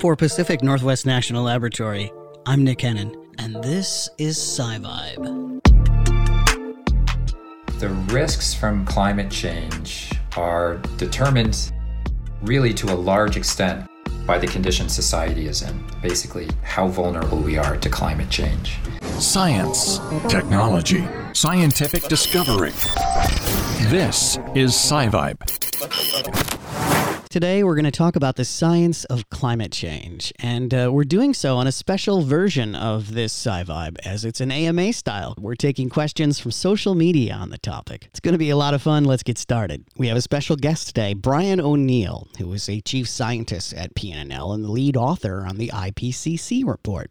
For Pacific Northwest National Laboratory, I'm Nick Hennon, and this is SciVibe. The risks from climate change are determined really to a large extent by the condition society is in, basically, how vulnerable we are to climate change. Science, technology, scientific discovery. This is SciVibe. Today, we're going to talk about the science of climate change, and uh, we're doing so on a special version of this SciVibe, as it's an AMA style. We're taking questions from social media on the topic. It's going to be a lot of fun. Let's get started. We have a special guest today, Brian O'Neill, who is a chief scientist at PNNL and the lead author on the IPCC report,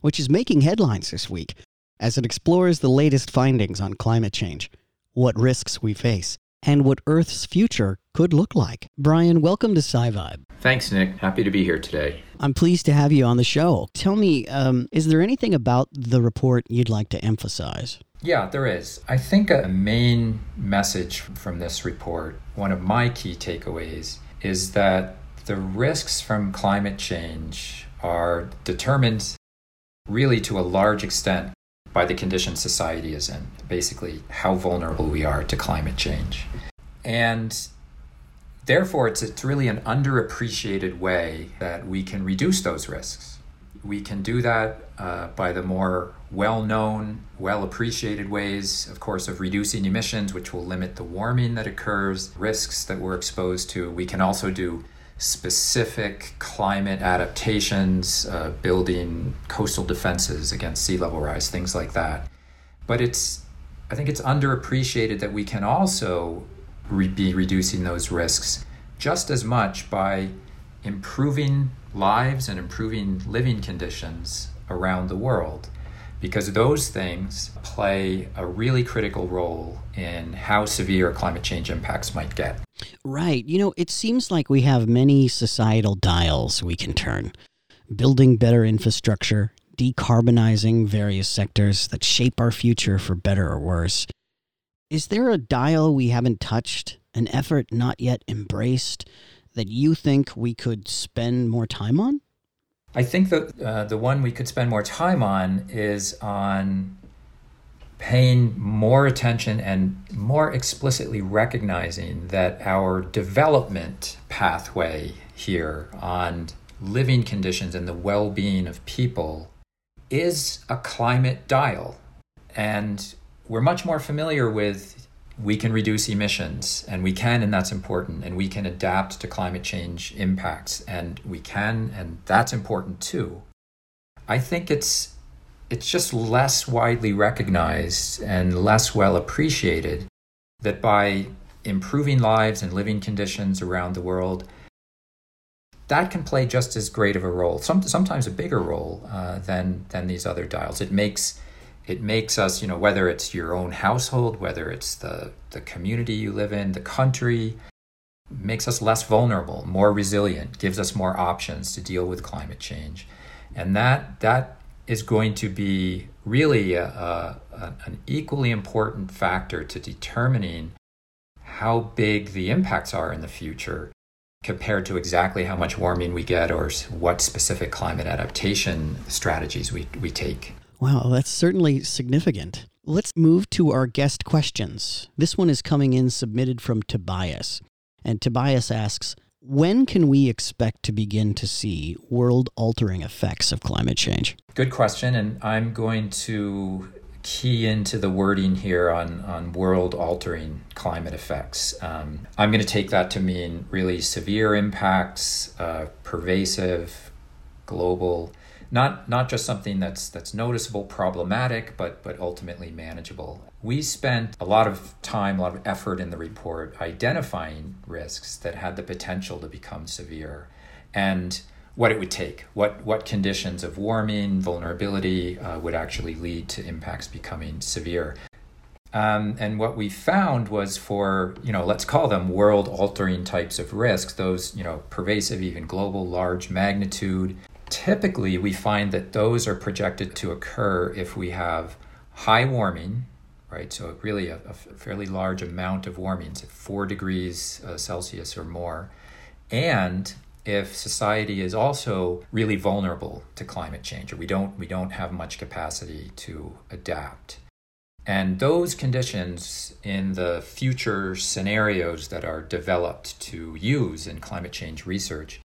which is making headlines this week as it explores the latest findings on climate change, what risks we face, and what Earth's future could look like. Brian, welcome to SciVibe. Thanks, Nick. Happy to be here today. I'm pleased to have you on the show. Tell me, um, is there anything about the report you'd like to emphasize? Yeah, there is. I think a main message from this report, one of my key takeaways, is that the risks from climate change are determined really to a large extent by the condition society is in, basically, how vulnerable we are to climate change. And therefore, it's, it's really an underappreciated way that we can reduce those risks. We can do that uh, by the more well known, well appreciated ways, of course, of reducing emissions, which will limit the warming that occurs, risks that we're exposed to. We can also do specific climate adaptations, uh, building coastal defenses against sea level rise, things like that. But it's, I think it's underappreciated that we can also re- be reducing those risks just as much by improving lives and improving living conditions around the world because those things play a really critical role in how severe climate change impacts might get. Right. You know, it seems like we have many societal dials we can turn building better infrastructure, decarbonizing various sectors that shape our future for better or worse. Is there a dial we haven't touched, an effort not yet embraced, that you think we could spend more time on? I think that uh, the one we could spend more time on is on paying more attention and more explicitly recognizing that our development pathway here on living conditions and the well being of people is a climate dial. And we're much more familiar with we can reduce emissions and we can and that's important and we can adapt to climate change impacts and we can and that's important too. I think it's it's just less widely recognized and less well appreciated that by improving lives and living conditions around the world that can play just as great of a role some, sometimes a bigger role uh, than than these other dials. It makes it makes us, you know, whether it's your own household, whether it's the, the community you live in, the country, makes us less vulnerable, more resilient, gives us more options to deal with climate change. And that, that is going to be really a, a, an equally important factor to determining how big the impacts are in the future compared to exactly how much warming we get or what specific climate adaptation strategies we, we take. Wow, that's certainly significant. Let's move to our guest questions. This one is coming in submitted from Tobias. And Tobias asks When can we expect to begin to see world altering effects of climate change? Good question. And I'm going to key into the wording here on, on world altering climate effects. Um, I'm going to take that to mean really severe impacts, uh, pervasive, global not not just something that's that's noticeable, problematic, but but ultimately manageable. We spent a lot of time, a lot of effort in the report identifying risks that had the potential to become severe, and what it would take, what what conditions of warming, vulnerability uh, would actually lead to impacts becoming severe. Um, and what we found was for, you know, let's call them world altering types of risks, those, you know, pervasive, even global, large magnitude, Typically, we find that those are projected to occur if we have high warming, right? So, really, a, a fairly large amount of warming, so four degrees uh, Celsius or more, and if society is also really vulnerable to climate change or we don't we don't have much capacity to adapt. And those conditions in the future scenarios that are developed to use in climate change research,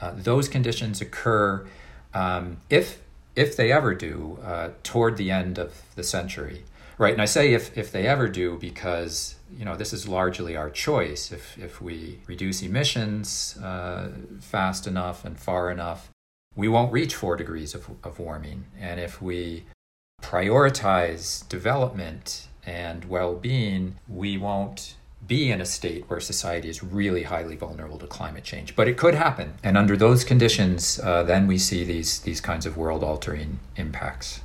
uh, those conditions occur um, if if they ever do uh, toward the end of the century, right? And I say if if they ever do because you know this is largely our choice. If if we reduce emissions uh, fast enough and far enough, we won't reach four degrees of, of warming. And if we prioritize development and well being, we won't be in a state where society is really highly vulnerable to climate change. But it could happen. And under those conditions, uh, then we see these, these kinds of world altering impacts.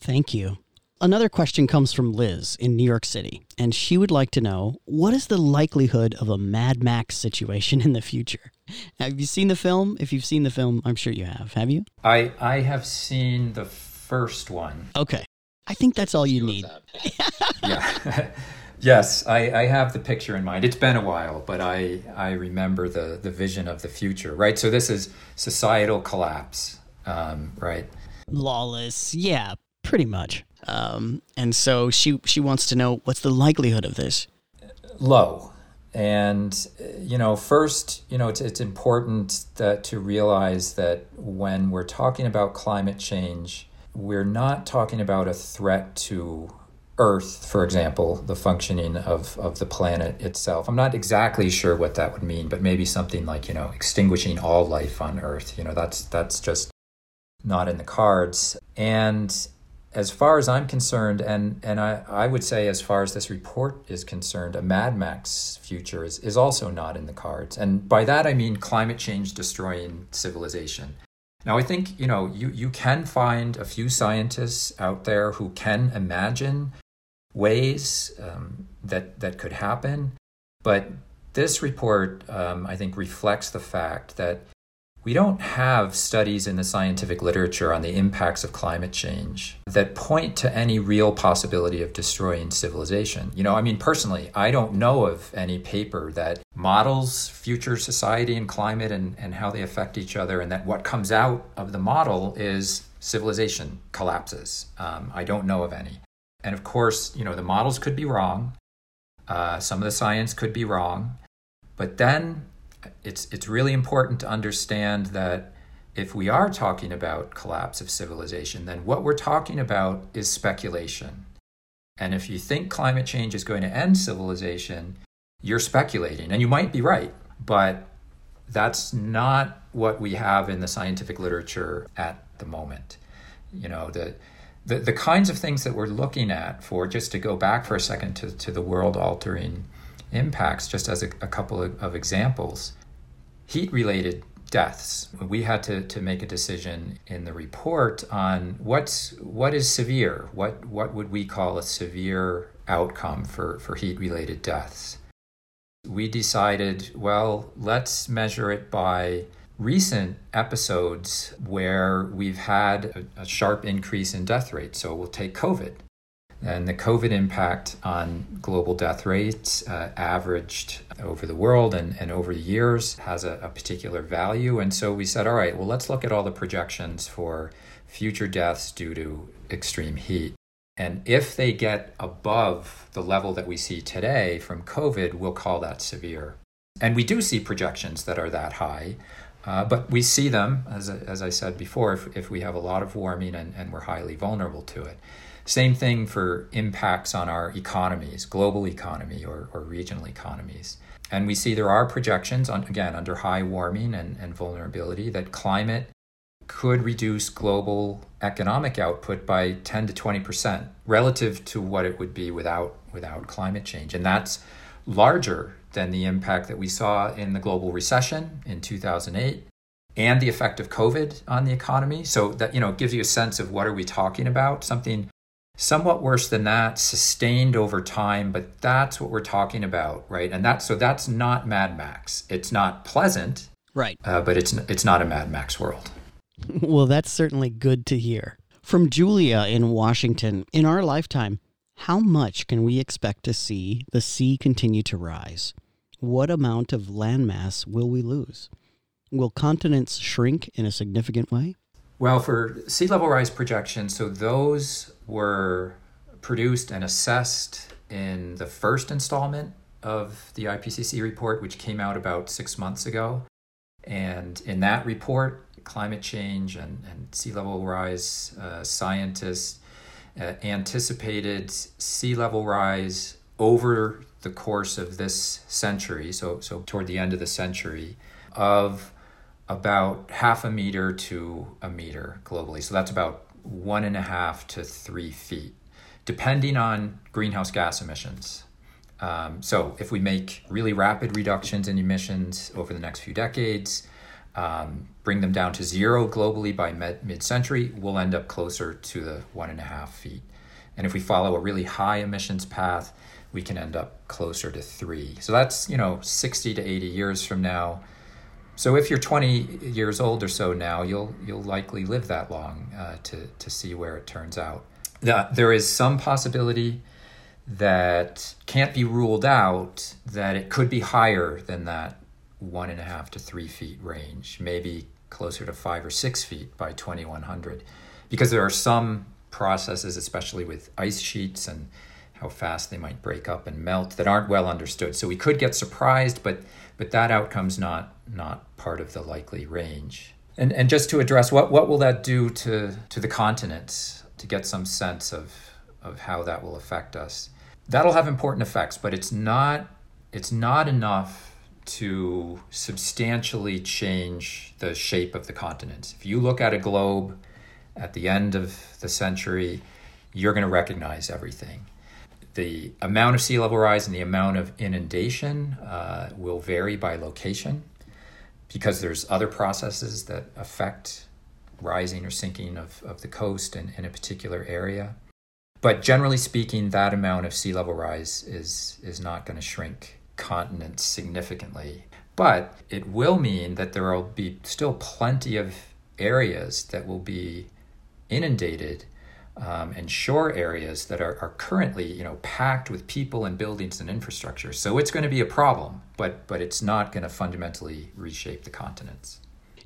Thank you. Another question comes from Liz in New York City, and she would like to know what is the likelihood of a Mad Max situation in the future? Have you seen the film? If you've seen the film, I'm sure you have. Have you? I, I have seen the first one. Okay. I think that's all you need. yeah. yes, I, I have the picture in mind. It's been a while, but I, I remember the, the vision of the future, right? So this is societal collapse, um, right? Lawless. Yeah, pretty much. Um, and so she she wants to know what's the likelihood of this? Low. And you know, first, you know, it's, it's important that to realize that when we're talking about climate change, we're not talking about a threat to Earth, for example, the functioning of, of the planet itself. I'm not exactly sure what that would mean, but maybe something like, you know, extinguishing all life on Earth. You know, that's that's just not in the cards. And as far as I'm concerned, and, and I, I would say as far as this report is concerned, a Mad Max future is, is also not in the cards. And by that I mean climate change destroying civilization. Now, I think, you know, you, you can find a few scientists out there who can imagine ways um, that, that could happen. But this report, um, I think, reflects the fact that we don't have studies in the scientific literature on the impacts of climate change that point to any real possibility of destroying civilization. You know, I mean, personally, I don't know of any paper that models future society and climate and, and how they affect each other, and that what comes out of the model is civilization collapses. Um, I don't know of any. And of course, you know, the models could be wrong. Uh, some of the science could be wrong. But then it's it's really important to understand that if we are talking about collapse of civilization, then what we're talking about is speculation. And if you think climate change is going to end civilization, you're speculating, and you might be right, but that's not what we have in the scientific literature at the moment. You know, the the, the kinds of things that we're looking at for just to go back for a second to, to the world altering impacts, just as a, a couple of, of examples. Heat related deaths. We had to, to make a decision in the report on what's what is severe, what what would we call a severe outcome for, for heat related deaths. We decided, well, let's measure it by recent episodes where we've had a, a sharp increase in death rate. So we'll take COVID. And the COVID impact on global death rates uh, averaged over the world and, and over the years has a, a particular value. And so we said, all right, well, let's look at all the projections for future deaths due to extreme heat. And if they get above the level that we see today from COVID, we'll call that severe. And we do see projections that are that high, uh, but we see them, as, as I said before, if, if we have a lot of warming and, and we're highly vulnerable to it. Same thing for impacts on our economies, global economy or, or regional economies. And we see there are projections, on, again, under high warming and, and vulnerability, that climate could reduce global economic output by 10 to 20% relative to what it would be without, without climate change. And that's larger than the impact that we saw in the global recession in 2008 and the effect of COVID on the economy. So that, you know, gives you a sense of what are we talking about? Something somewhat worse than that sustained over time but that's what we're talking about right? And that's so that's not mad max. It's not pleasant right. uh, but it's it's not a mad max world. Well that's certainly good to hear. From julia in washington in our lifetime how much can we expect to see the sea continue to rise what amount of landmass will we lose Will continents shrink in a significant way? Well, for sea level rise projections, so those were produced and assessed in the first installment of the IPCC report, which came out about six months ago. And in that report, climate change and, and sea level rise uh, scientists uh, anticipated sea level rise over the course of this century, so, so toward the end of the century, of about half a meter to a meter globally. So that's about one and a half to three feet, depending on greenhouse gas emissions. Um, so if we make really rapid reductions in emissions over the next few decades, um, bring them down to zero globally by mid century, we'll end up closer to the one and a half feet. And if we follow a really high emissions path, we can end up closer to three. So that's, you know, 60 to 80 years from now. So if you're 20 years old or so now, you'll you'll likely live that long uh, to to see where it turns out. there is some possibility that can't be ruled out that it could be higher than that one and a half to three feet range, maybe closer to five or six feet by 2100, because there are some processes, especially with ice sheets and how fast they might break up and melt, that aren't well understood. So we could get surprised, but but that outcome's not not part of the likely range. And and just to address what what will that do to to the continents to get some sense of of how that will affect us. That'll have important effects, but it's not it's not enough to substantially change the shape of the continents. If you look at a globe at the end of the century, you're going to recognize everything. The amount of sea level rise and the amount of inundation uh, will vary by location because there's other processes that affect rising or sinking of, of the coast in, in a particular area. But generally speaking, that amount of sea level rise is, is not going to shrink continents significantly. But it will mean that there will be still plenty of areas that will be inundated um, and shore areas that are, are currently you know packed with people and buildings and infrastructure. So it's going to be a problem, but but it's not going to fundamentally reshape the continents.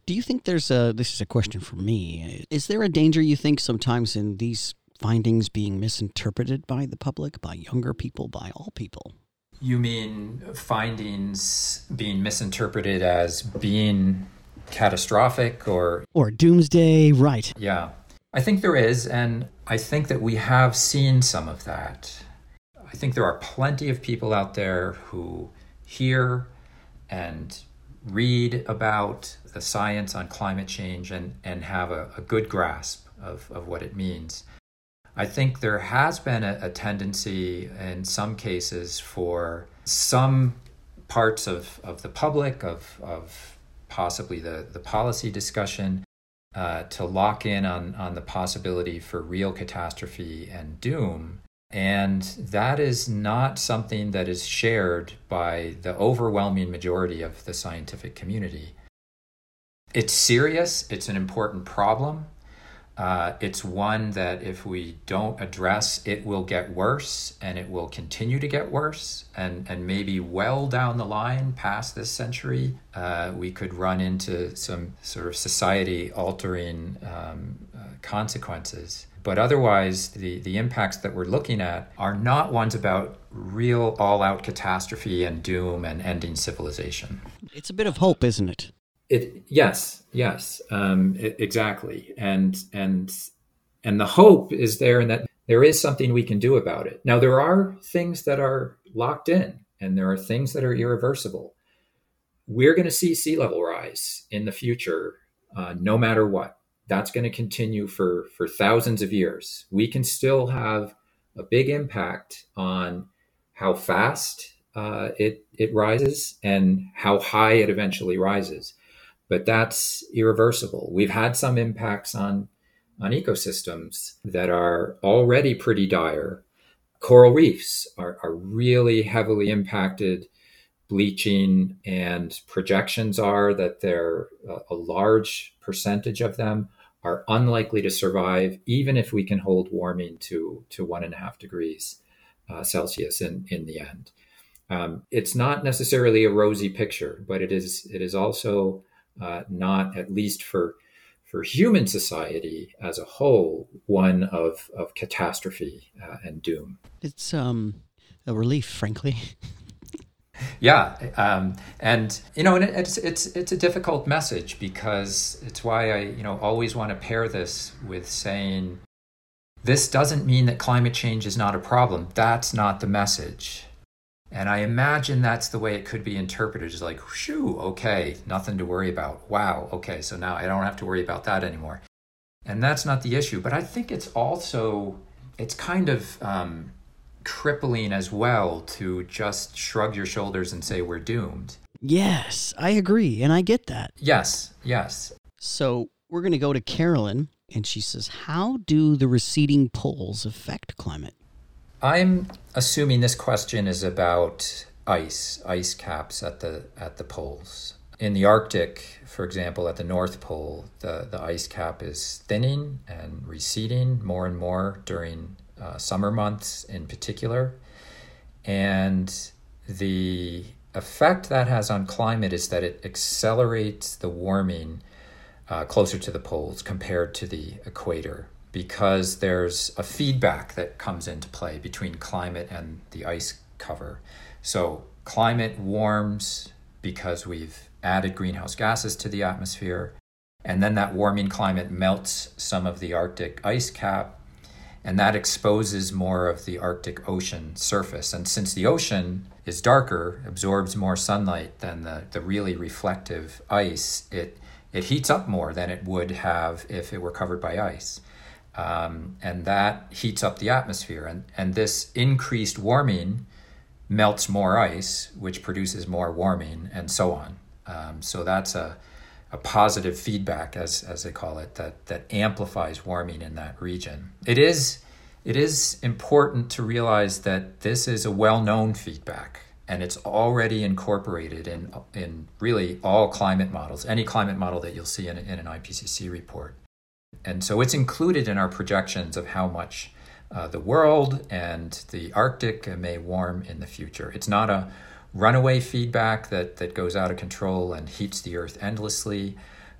Do you think there's a this is a question for me. Is there a danger you think sometimes in these findings being misinterpreted by the public, by younger people, by all people? You mean findings being misinterpreted as being catastrophic or or doomsday, right? Yeah. I think there is and I think that we have seen some of that. I think there are plenty of people out there who hear and read about the science on climate change and, and have a, a good grasp of, of what it means. I think there has been a, a tendency in some cases for some parts of, of the public, of, of possibly the, the policy discussion, uh, to lock in on, on the possibility for real catastrophe and doom. And that is not something that is shared by the overwhelming majority of the scientific community. It's serious, it's an important problem, uh, it's one that if we don't address, it will get worse and it will continue to get worse. And, and maybe well down the line past this century, uh, we could run into some sort of society altering um, uh, consequences. But otherwise, the, the impacts that we're looking at are not ones about real all out catastrophe and doom and ending civilization. It's a bit of hope, isn't it? It yes, yes, um, it, exactly, and and and the hope is there, and that there is something we can do about it. Now there are things that are locked in, and there are things that are irreversible. We're going to see sea level rise in the future, uh, no matter what. That's going to continue for for thousands of years. We can still have a big impact on how fast uh, it it rises and how high it eventually rises but that's irreversible. We've had some impacts on on ecosystems that are already pretty dire. Coral reefs are, are really heavily impacted, bleaching, and projections are that there a large percentage of them are unlikely to survive, even if we can hold warming to to one and a half degrees uh, Celsius in in the end. Um, it's not necessarily a rosy picture, but it is it is also uh, not at least for for human society as a whole, one of of catastrophe uh, and doom. It's um a relief, frankly. yeah, um, and you know, and it's it's it's a difficult message because it's why I you know always want to pair this with saying this doesn't mean that climate change is not a problem. That's not the message. And I imagine that's the way it could be interpreted is like, shoo, okay, nothing to worry about. Wow, okay, so now I don't have to worry about that anymore. And that's not the issue. But I think it's also, it's kind of um, crippling as well to just shrug your shoulders and say we're doomed. Yes, I agree. And I get that. Yes, yes. So we're going to go to Carolyn. And she says, How do the receding poles affect climate? I'm assuming this question is about ice, ice caps at the at the poles. In the Arctic, for example, at the North Pole, the, the ice cap is thinning and receding more and more during uh, summer months in particular. And the effect that has on climate is that it accelerates the warming uh, closer to the poles compared to the equator because there's a feedback that comes into play between climate and the ice cover. So, climate warms because we've added greenhouse gases to the atmosphere, and then that warming climate melts some of the Arctic ice cap, and that exposes more of the Arctic Ocean surface. And since the ocean is darker, absorbs more sunlight than the, the really reflective ice, it, it heats up more than it would have if it were covered by ice. Um, and that heats up the atmosphere. And, and this increased warming melts more ice, which produces more warming, and so on. Um, so that's a, a positive feedback, as, as they call it, that, that amplifies warming in that region. It is, it is important to realize that this is a well known feedback and it's already incorporated in, in really all climate models, any climate model that you'll see in, in an IPCC report. And so it's included in our projections of how much uh, the world and the Arctic may warm in the future. It's not a runaway feedback that, that goes out of control and heats the earth endlessly.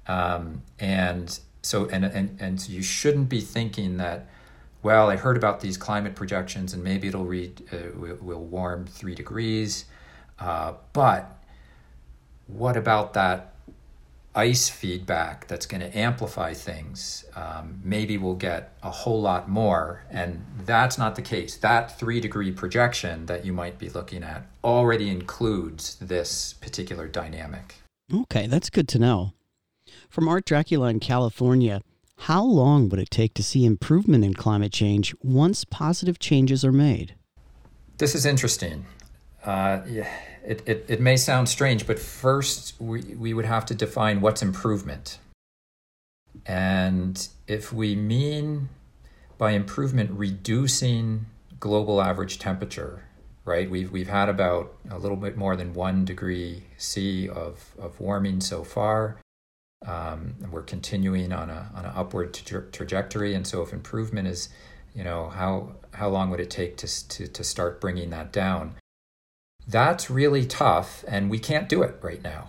Um, and so, and, and, and so you shouldn't be thinking that, well, I heard about these climate projections and maybe it'll read, uh, will, warm three degrees. Uh, but what about that ice feedback that's going to amplify things, um, maybe we'll get a whole lot more. And that's not the case. That three degree projection that you might be looking at already includes this particular dynamic. Okay, that's good to know. From Art Dracula in California, how long would it take to see improvement in climate change once positive changes are made? This is interesting. Uh, it, it, it may sound strange, but first we, we would have to define what's improvement. And if we mean by improvement reducing global average temperature, right? We've, we've had about a little bit more than one degree C of, of warming so far. Um, and we're continuing on a on an upward tra- trajectory. And so, if improvement is, you know, how how long would it take to to to start bringing that down? That's really tough, and we can't do it right now.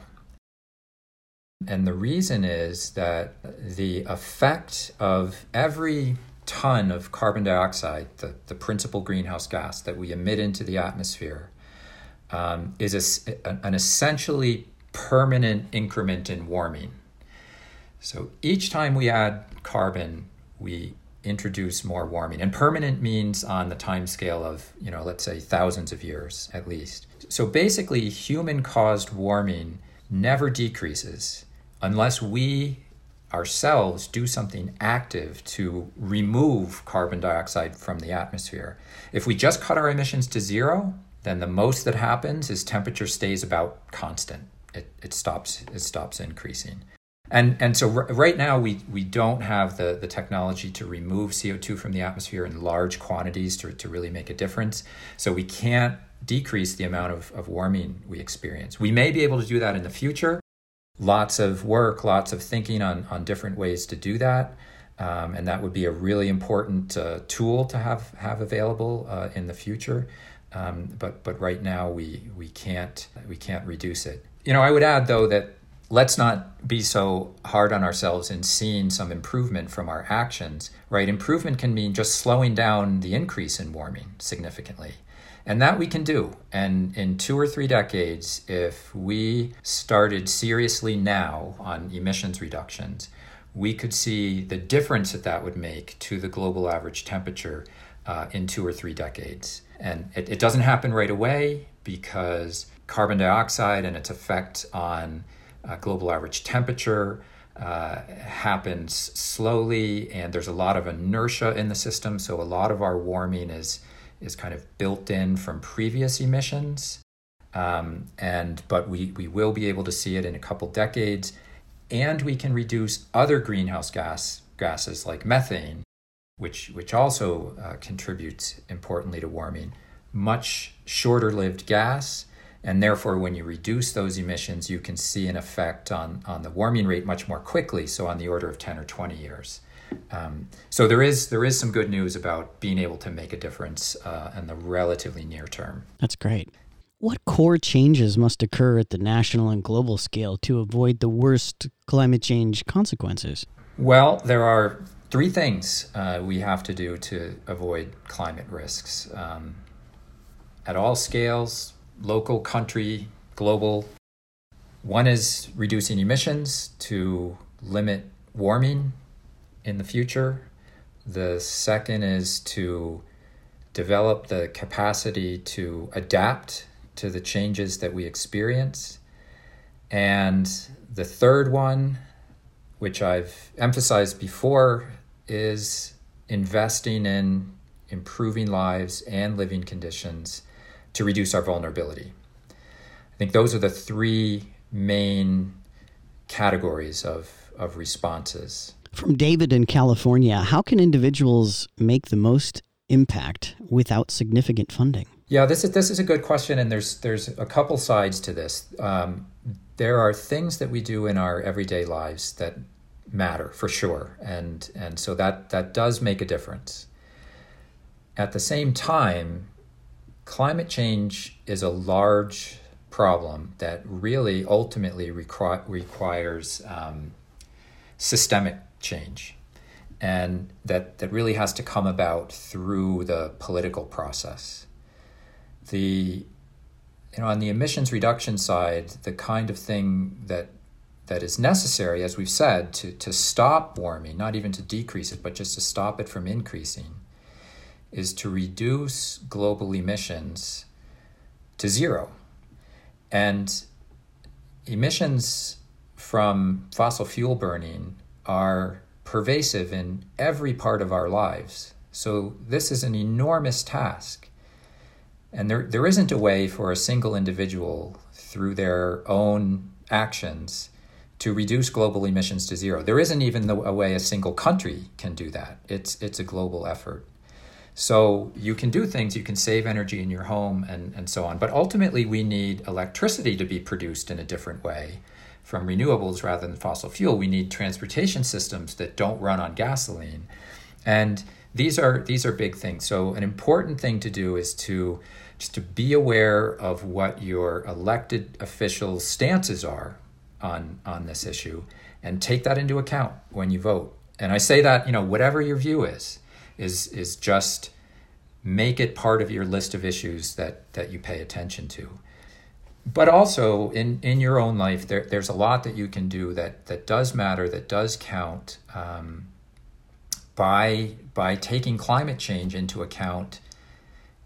And the reason is that the effect of every ton of carbon dioxide, the, the principal greenhouse gas that we emit into the atmosphere, um, is a, an essentially permanent increment in warming. So each time we add carbon, we introduce more warming. And permanent means on the time scale of, you know, let's say thousands of years at least. So basically, human caused warming never decreases unless we ourselves do something active to remove carbon dioxide from the atmosphere. If we just cut our emissions to zero, then the most that happens is temperature stays about constant. It, it stops it stops increasing. And and so r- right now we we don't have the the technology to remove CO2 from the atmosphere in large quantities to, to really make a difference. So we can't decrease the amount of, of warming we experience. We may be able to do that in the future. Lots of work, lots of thinking on, on different ways to do that. Um, and that would be a really important uh, tool to have, have available uh, in the future. Um, but, but right now we, we, can't, we can't reduce it. You know, I would add though that let's not be so hard on ourselves in seeing some improvement from our actions, right? Improvement can mean just slowing down the increase in warming significantly. And that we can do. And in two or three decades, if we started seriously now on emissions reductions, we could see the difference that that would make to the global average temperature uh, in two or three decades. And it, it doesn't happen right away because carbon dioxide and its effect on uh, global average temperature uh, happens slowly, and there's a lot of inertia in the system. So a lot of our warming is is kind of built in from previous emissions, um, and but we we will be able to see it in a couple decades, and we can reduce other greenhouse gas gases like methane, which which also uh, contributes importantly to warming. Much shorter lived gas and therefore, when you reduce those emissions, you can see an effect on, on the warming rate much more quickly, so on the order of 10 or 20 years. Um, so there is there is some good news about being able to make a difference uh, in the relatively near term. That's great. What core changes must occur at the national and global scale to avoid the worst climate change consequences? Well, there are three things uh, we have to do to avoid climate risks um, at all scales, local, country, global. One is reducing emissions to limit warming in the future. The second is to develop the capacity to adapt to the changes that we experience. And the third one, which I've emphasized before, is investing in improving lives and living conditions to reduce our vulnerability. I think those are the three main categories of, of responses. From David in California, how can individuals make the most impact without significant funding? Yeah, this is this is a good question, and there's there's a couple sides to this. Um, there are things that we do in our everyday lives that matter for sure, and and so that that does make a difference. At the same time, climate change is a large problem that really ultimately requ- requires um, systemic change and that, that really has to come about through the political process. The you know on the emissions reduction side, the kind of thing that that is necessary, as we've said, to, to stop warming, not even to decrease it, but just to stop it from increasing, is to reduce global emissions to zero. And emissions from fossil fuel burning are pervasive in every part of our lives. So this is an enormous task. And there, there isn't a way for a single individual through their own actions to reduce global emissions to zero. There isn't even a way a single country can do that. It's, it's a global effort. So you can do things, you can save energy in your home and, and so on. But ultimately, we need electricity to be produced in a different way from renewables rather than fossil fuel. We need transportation systems that don't run on gasoline. And these are these are big things. So an important thing to do is to just to be aware of what your elected officials' stances are on on this issue and take that into account when you vote. And I say that, you know, whatever your view is is is just make it part of your list of issues that that you pay attention to. But also in in your own life there, there's a lot that you can do that that does matter that does count um, by by taking climate change into account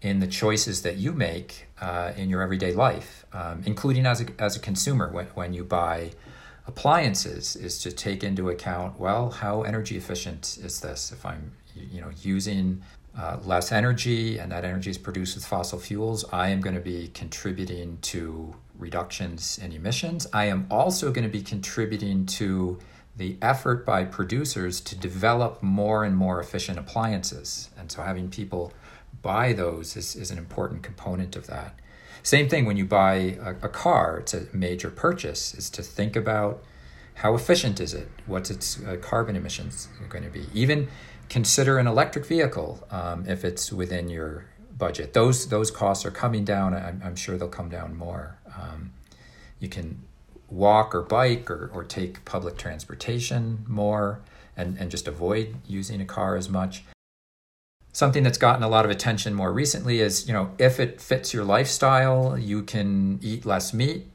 in the choices that you make uh, in your everyday life um, including as a, as a consumer when, when you buy appliances is to take into account well how energy efficient is this? If i'm you know using uh, less energy and that energy is produced with fossil fuels, I am going to be contributing to reductions in emissions. I am also going to be contributing to the effort by producers to develop more and more efficient appliances. And so having people buy those is, is an important component of that. Same thing when you buy a, a car, it's a major purchase, is to think about how efficient is it? What's its uh, carbon emissions going to be? Even consider an electric vehicle um, if it's within your budget. Those those costs are coming down. I'm, I'm sure they'll come down more. Um, you can walk or bike or, or take public transportation more and, and just avoid using a car as much. Something that's gotten a lot of attention more recently is, you know, if it fits your lifestyle, you can eat less meat,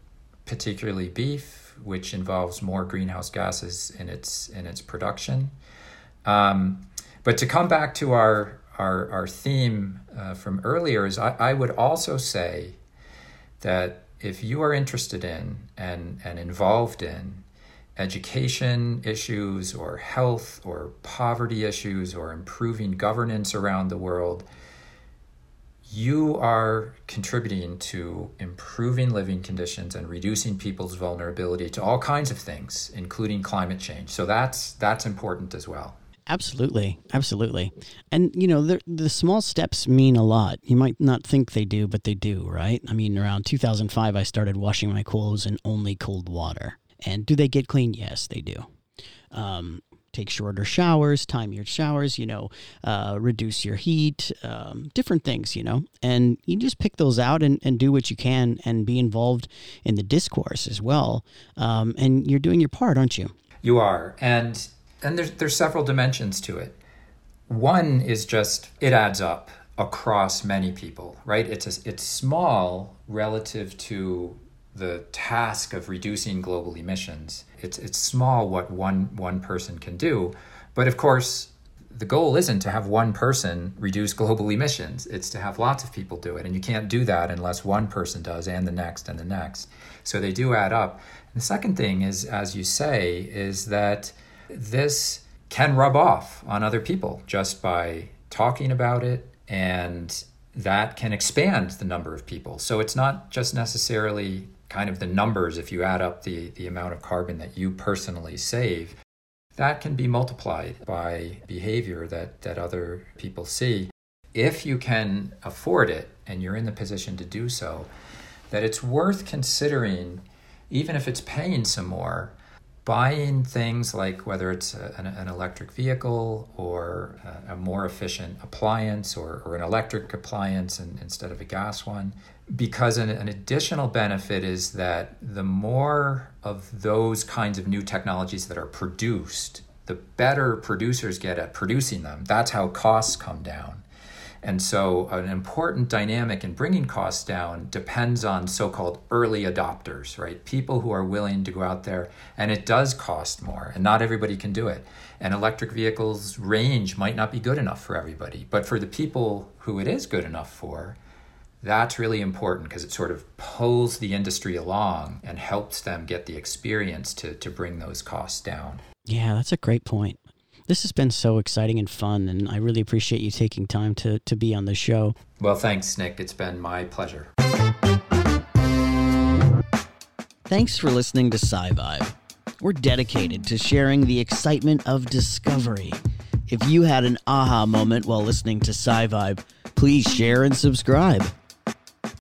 particularly beef, which involves more greenhouse gases in its in its production. Um, but to come back to our our, our theme uh, from earlier is I, I would also say that if you are interested in and, and involved in education issues or health or poverty issues or improving governance around the world, you are contributing to improving living conditions and reducing people's vulnerability to all kinds of things, including climate change. So that's that's important as well. Absolutely, absolutely, and you know the the small steps mean a lot. You might not think they do, but they do, right? I mean, around 2005, I started washing my clothes in only cold water. And do they get clean? Yes, they do. Um, take shorter showers, time your showers, you know, uh, reduce your heat, um, different things, you know, and you just pick those out and, and do what you can and be involved in the discourse as well. Um, and you're doing your part, aren't you? You are, and and there's there's several dimensions to it. One is just it adds up across many people, right? It's a, it's small relative to the task of reducing global emissions. It's it's small what one one person can do, but of course the goal isn't to have one person reduce global emissions. It's to have lots of people do it, and you can't do that unless one person does, and the next, and the next. So they do add up. And the second thing is, as you say, is that this can rub off on other people just by talking about it and that can expand the number of people. So it's not just necessarily kind of the numbers if you add up the, the amount of carbon that you personally save. That can be multiplied by behavior that, that other people see. If you can afford it and you're in the position to do so, that it's worth considering, even if it's paying some more, buying things like whether it's an, an, electric vehicle or a, a more efficient appliance or, or, an electric appliance and, instead of a gas one. Because an, an additional benefit is that the more of those kinds of new technologies that are produced, the better producers get at producing them. That's how costs come down. And so, an important dynamic in bringing costs down depends on so called early adopters, right? People who are willing to go out there, and it does cost more, and not everybody can do it. And electric vehicles' range might not be good enough for everybody, but for the people who it is good enough for, that's really important because it sort of pulls the industry along and helps them get the experience to, to bring those costs down. Yeah, that's a great point. This has been so exciting and fun, and I really appreciate you taking time to, to be on the show. Well, thanks, Nick. It's been my pleasure. Thanks for listening to SciVibe. We're dedicated to sharing the excitement of discovery. If you had an aha moment while listening to SciVibe, please share and subscribe.